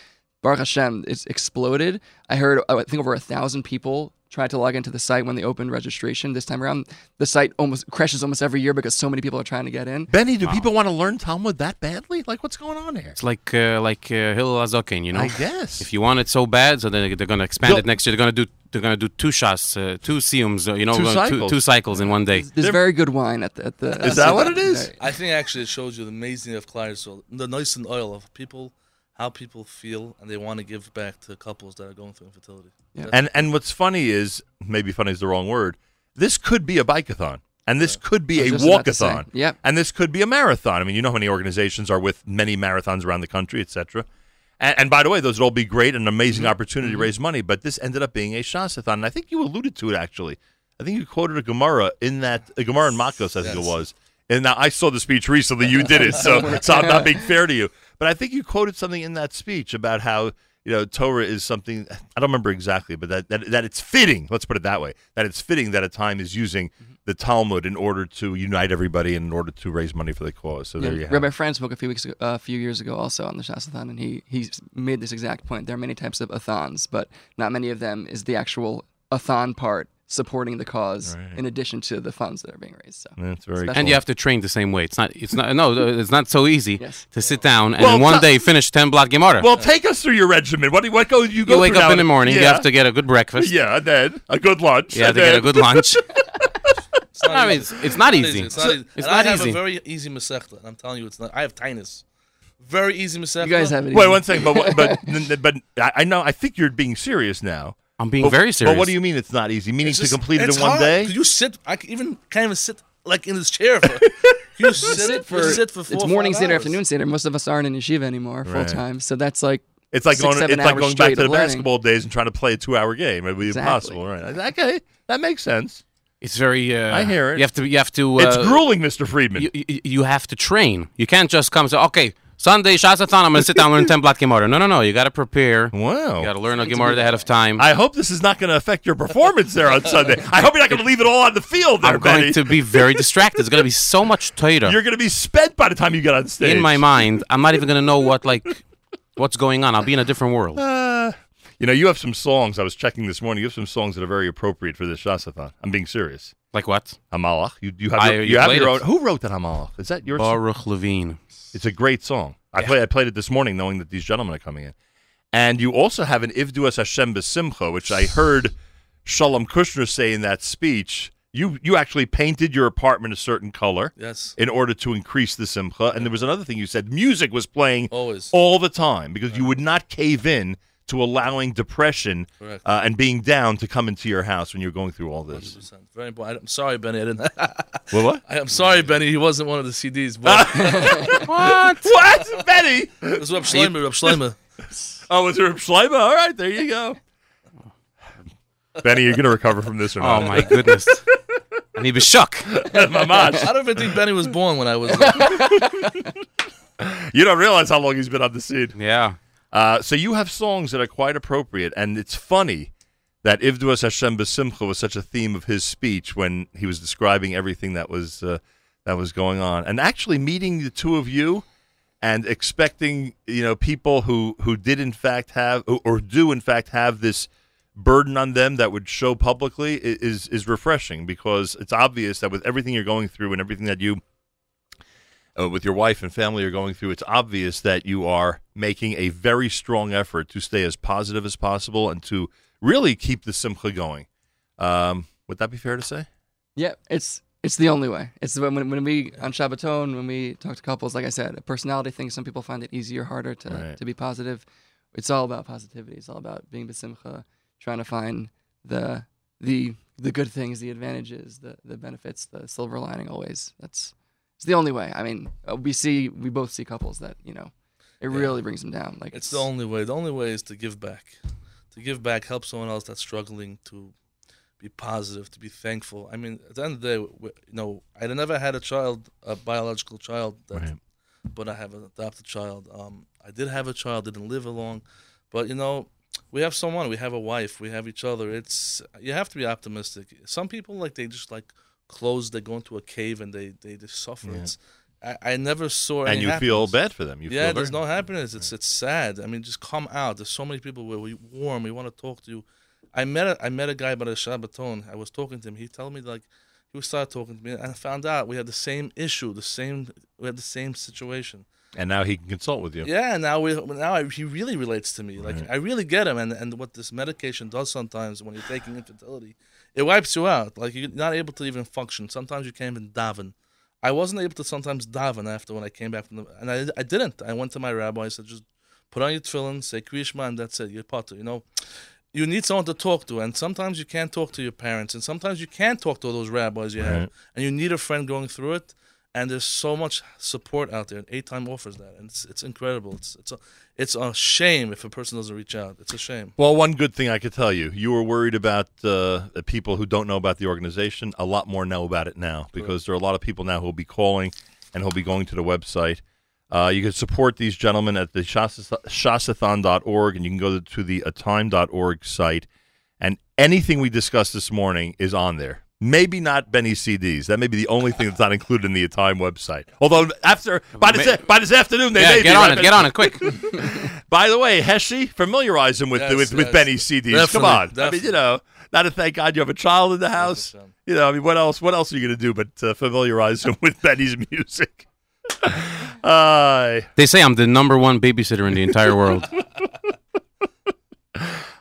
Baruch Hashem, it's exploded. I heard, I think, over a thousand people tried to log into the site when they opened registration this time around. The site almost crashes almost every year because so many people are trying to get in. Benny, do people want to learn Talmud that badly? Like, what's going on here? It's like uh, like uh, Hillel Hazaken, you know. I guess. If you want it so bad, so then they're going to expand They'll- it next year. They're going to do they're going to do two shots, uh, two siyums, uh, you know, Two uh, cycles. two cycles in one day. There's very good wine at the. At the Is that what it is? I think actually it shows you the amazing of Kleidersville, the nice and oil of people, how people feel, and they want to give back to couples that are going through infertility. Yeah. And and what's funny is maybe funny is the wrong word. This could be a bikeathon, and this could be I was a just about to say. walkathon. Yep. And this could be a marathon. I mean, you know how many organizations are with many marathons around the country, etc. And, and by the way, those would all be great and an amazing mm-hmm. opportunity to mm-hmm. raise money. But this ended up being a shasathon, and I think you alluded to it actually. I think you quoted a Gemara in that a Gemara in Makos, I think it was. And now I saw the speech recently. You did it, so so I'm not being fair to you. But I think you quoted something in that speech about how you know Torah is something. I don't remember exactly, but that, that that it's fitting. Let's put it that way. That it's fitting that A Time is using mm-hmm. the Talmud in order to unite everybody and in order to raise money for the cause. So Yeah, there you have. Rabbi it. Franz spoke a few weeks ago, a few years ago also on the Shasathon, and he he made this exact point. There are many types of athons, but not many of them is the actual athon part supporting the cause Right. in addition to the funds that are being raised. So That's very. Special. And you have to train the same way. It's not. It's not. No, uh, it's not so easy Yes. to sit down and Well, one ta- day finish ten block Gemara. Well, take us through your regimen. What do what go you go? you wake through up now? in the morning. You have to get a good breakfast. Yeah, and then a good lunch. Yeah, have and to get a good lunch. It's not I mean, easy. it's, it's not easy. It's not easy. It's and not I have a very easy masechta, and I'm telling you, it's not. I have Taanis. Very easy masechta. you guys have it. Wait easy. one second, but but but I I know I think you're being serious now. I'm being But- very serious. But what do you mean it's not easy? Meaning It's to complete it it's in one hard, day? 'cause You sit. I can even can't even sit like in this chair. For, you sit, sit for, you sit for four it's morning five standard, afternoon standard. Most of us aren't in yeshiva anymore full time, so that's like It's like six, going. seven It's like going back to the learning. basketball days and trying to play a two-hour game. It'd be Exactly. impossible, right? Okay, that makes sense. It's very. Uh, I hear it. You have to. You have to. Uh, it's grueling, Mr. Friedman. You, you, you have to train. You can't just come and say, okay, Sunday Shasathon, I'm going to sit down and learn 10 block Gemara. No, no, no. You got to prepare. wow. You got to learn a Gemara ahead of time. I hope this is not going to affect your performance there on Sunday. I hope you're not going to leave it all on the field there, I'm going to be very distracted. There's going to be so much Torah You're going to be spent by the time you get on stage. in my mind. I'm not even going to know what, like, what's going on. I'll be in a different world. Uh, you know, you have some songs. I was checking this morning. You have some songs that are very appropriate for this Shasathon. I'm being serious. Like what? Hamalach. You, you have I- your, you you have your it. own. Who wrote that Hamalach? Is that your? Baruch Levine. It's a great song. I played. I played it this morning, knowing that these gentlemen are coming in. And you also have an Ivdu Es Hashem B'Simcha, which I heard Shalom Kushner say in that speech. You you actually painted your apartment a certain color Yes, in order to increase the simcha. And there was another thing you said: music was playing always. all the time because you uh-huh. would not cave in to allowing depression uh, and being down to come into your house when you're going through all this. 100%. Very important. I'm sorry, Benny. I didn't. Well, what? I, am sorry, Benny. He wasn't one of the CDs, but what? What, Betty? it was Reb Shleimer. Reb Shleimer. Oh, was there a Schleimer? All right, there you go. Benny, you're going to recover from this or not? Oh, not? my goodness. and he was shook. Mamash. I don't even think Benny was born when I was. You don't realize how long he's been on the scene. Yeah. Uh, so you have songs that are quite appropriate, and it's funny that Ivdu Es Hashem B'Simcha was such a theme of his speech when he was describing everything that was uh, that was going on, and actually meeting the two of you and expecting you know people who who did in fact have or do in fact have this burden on them that would show publicly is is refreshing because it's obvious that with everything you're going through and everything that you uh, with your wife and family are going through, it's obvious that you are making a very strong effort to stay as positive as possible and to really keep the simcha going. Um, would that be fair to say? Yeah, it's it's the only way. It's when when, we on Shabbaton when we talk to couples, like I said, a personality thing. Some people find it easier, harder to Right. to be positive. It's all about positivity. It's all about being besimcha, trying to find the the the good things, the advantages, the the benefits, the silver lining. Always. That's it's the only way. I mean, uh, we see we both see couples that you know, it Yeah. really brings them down. Like It's the only way. The only way is to give back. To give back, help someone else that's struggling to be positive, to be thankful. I mean, at the end of the day, w- you know, I never had a child, a biological child, that, Right. but I have an adopted child. Um, I did have a child, didn't live along, but you know, we have someone, we have a wife, we have each other. It's you have to be optimistic. Some people like they just like close, they go into a cave and they they just suffer. Yeah. It's I, I never saw and you feel bad for them. You yeah, there's no happiness. It's it's sad. I mean, just come out. There's so many people where we warm. We want to talk to you. I met a, I met a guy by the Shabbaton. I was talking to him. He told me like he was started talking to me, and I found out we had the same issue, the same we had the same situation. and now he can consult with you. Yeah, now we now I, he really relates to me. Like Right. I really get him, and and what this medication does sometimes when you're taking infertility, it wipes you out. Like you're not able to even function. Sometimes you can't even daven. I wasn't able to sometimes daven after when I came back from the, and I I didn't. I went to my rabbi. I said just put on your tefillin, say Kriyishma, and that's it. You're potter. You know. You need someone to talk to, and sometimes you can't talk to your parents, and sometimes you can't talk to those rabbis you have, and you need a friend going through it and there's so much support out there. And A Time offers that, and it's it's incredible. It's it's a it's a shame if a person doesn't reach out. It's a shame. Well, one good thing I could tell you, you were worried about uh, the people who don't know about the organization. A lot more know about it now because there are a lot of people now who will be calling and who'll be going to the website. Uh, you can support these gentlemen at the shasathon.org and you can go to the atime.org site. And anything we discussed this morning is on there. Maybe not Benny CDs. That may be the only thing that's not included in the Atime website. Although after by this May- by this afternoon they yeah, may get be, on right? it. Get on it quick. By the way, Heshi, familiarize him with Yes, with, with yes. Benny's CDs. Come Definitely, on, I mean, definitely. you know, not to thank God you have a child in the house. Hashem. You know, I mean, what else? What else are you going to do but uh, familiarize him with Benny's music? uh, They say I'm the number one babysitter in the entire world.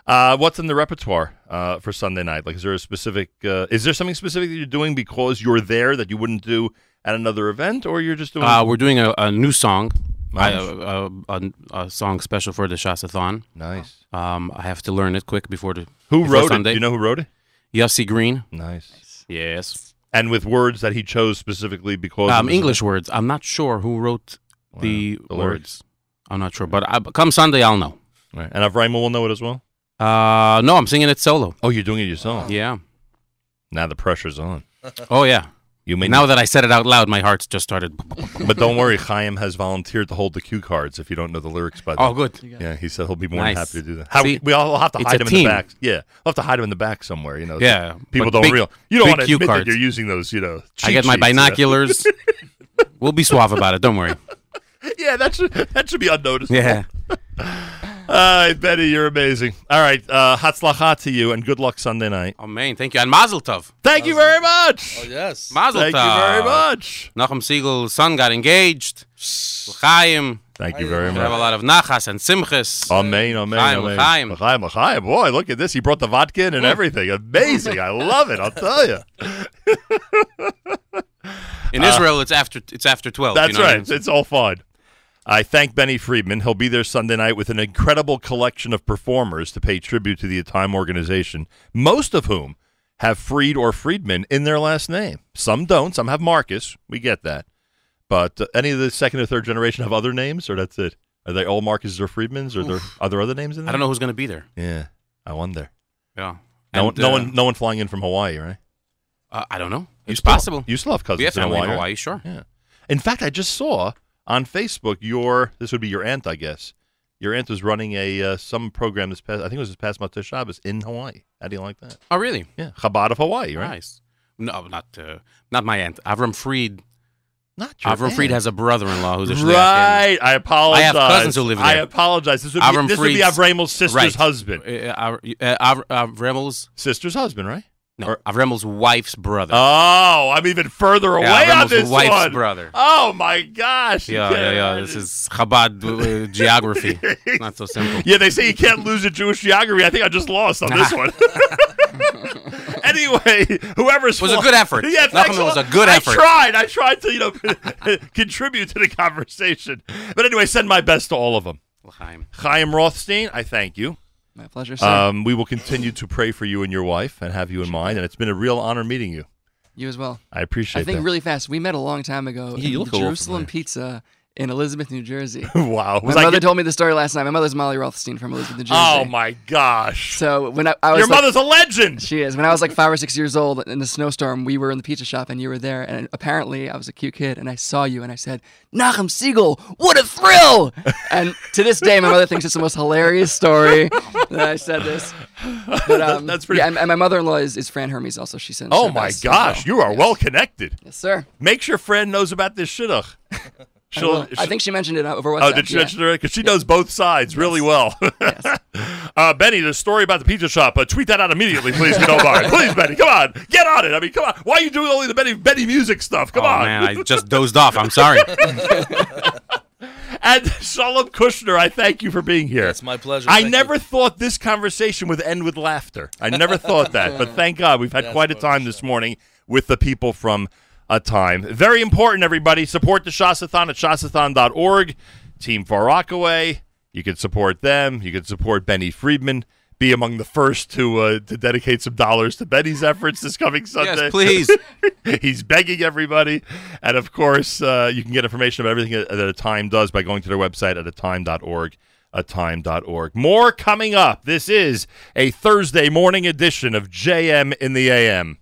Uh, what's in the repertoire uh, for Sunday night? Like, is there a specific? Uh, is there something specific that you're doing because you're there that you wouldn't do at another event, or you're just doing? Uh, we're doing a, a new song, Nice. a, a, a, a song special for the Shasathon. nice. Um, I have to learn it quick before the Who before wrote Sunday. it? Do you know who wrote it? Yossi Green. Nice. Yes. And with words that he chose specifically because Um, English words. I'm not sure who wrote the, the words. lyrics. I'm not sure, but I, come Sunday I'll know. Right. And Avramel will know it as well. Uh, no, I'm singing it solo. Oh, you're doing it yourself. Yeah. Now the pressure's on. Oh yeah. You may Now that I said it out loud, my heart's just started. but don't worry, Chaim has volunteered to hold the cue cards if you don't know the lyrics by then. Oh, good. Yeah, he said he'll be more Nice. than happy to do that. How, See, we all have to hide a him in the back. Yeah, we'll have to hide him in the back somewhere. You know, so Yeah. people don't big- real. You don't want to cue admit cards. that you're using those. You know, I get my sheets, you know? binoculars. we'll be suave about it. Don't worry. yeah, that should that should be unnoticed. Yeah. All right, Benny, you're amazing. All right, uh, hatzlacha to you, and good luck Sunday night. Oh man, thank you. And Mazel Tov. Thank you very much. Oh yes. Mazel Thank Tov. you very much. Nachum Segal's son got engaged. Chaim. Thank you very much. We have a lot of nachas and simchas. Amen, amen, Chaim, amen. Chaim. L'chaim, l'chaim. Boy, look at this. He brought the vodka and everything. Amazing. I love it. I'll tell you. In Israel, it's after it's after twelve. That's you know what I right. mean? It's all fine. I thank Benny Friedman. He'll be there Sunday night with an incredible collection of performers to pay tribute to the Time organization, most of whom have Fried or Friedman in their last name. Some don't. Some have Marcus. We get that. But uh, any of the second or third generation have other names, or that's it? Are they all Marcuses or Friedmans, or there, are there other names in there? I don't know who's going to be there. Yeah, I wonder. Yeah. No, And, one, no uh, one, no one flying in from Hawaii, right? Uh, I don't know. You It's still- possible. You still have cousins we have in Hawaii. in? Hawaii, sure. Yeah. In fact, I just saw on Facebook your this would be your aunt, I guess. Your aunt was running a uh, some program this past I think it was this past Motzei Shabbos in Hawaii. How do you like that? Oh, really? Yeah, Chabad of Hawaii, right? Nice. No, not uh, not my aunt. Avram Fried Not your Avram dad. Fried has a brother-in-law who's a shliach. Right. I apologize. I have cousins who live I apologize. This would be, Avram this would be Avramel's sister's right. husband. Uh, uh, uh, Av- Avramel's Sister's husband, right? No, Or- Avramel's wife's brother. Oh, I'm even further away Yeah, on this wife's one. brother. Oh my gosh. yeah, yeah, yeah. This is Chabad uh, geography. It's not so simple. Yeah, they say you can't lose a Jewish geography. I think I just lost on this one. anyway, whoever's was a good effort. Yeah, thanks Nachum was a good I effort. tried. I tried to, you know, contribute to the conversation. But anyway, send my best to all of them. L'chaim. Chaim Rothstein, I thank you. My pleasure, sir. Um, we will continue to pray for you and your wife and have you in mind. And it's been a real honor meeting you. you as well. I appreciate it. I think that. really fast. We met a long time ago Yeah, you in look Jerusalem. Pizza in Elizabeth, New Jersey. wow. My I mother get- told me the story last night. My mother's Molly Rothstein from Elizabeth, New Jersey. Oh my gosh. So when I, I was Your like- mother's a legend. She is. When I was like five or six years old in a snowstorm, we were in the pizza shop and you were there. And apparently, I was a cute kid and I saw you and I said, Nachum Segal, what a thrill! and to this day, my mother thinks it's the most hilarious story that I said this. But um, That's pretty- Yeah, and, and my mother-in-law is, is Fran Hermes. Also, she sends. Oh my gosh, well. you are Yes. well connected. Yes, sir. Make sure Fran knows about this shidduch. I, She'll, will. I she'll- think she mentioned it over WhatsApp. Oh, did she yeah. mention it? Because she knows both sides really well. Yes. uh, Benny, the story about the pizza shop. Uh, tweet that out immediately, please, if don't mind. Please, Benny, come on, get on it. I mean, come on. Why are you doing only the Benny Benny music stuff? Come oh on. man, I just dozed off. I'm sorry. and Shalom Kushner, I thank you for being here. It's my pleasure. I Thank never you. thought this conversation would end with laughter. I never thought that, but thank God we've had Yes, quite a time sure. this morning with the people from A Time. Very important, everybody. Support the Shasathon at shasathon.org. Team Far Rockaway. You can support them. You can support Benny Friedman. Be among the first to uh, to dedicate some dollars to Benny's efforts this coming Sunday. yes, please. He's begging everybody. And of course, uh, you can get information about everything that, that A Time does by going to their website at atime.org. Atime.org. More coming up. This is a Thursday morning edition of JM in the AM.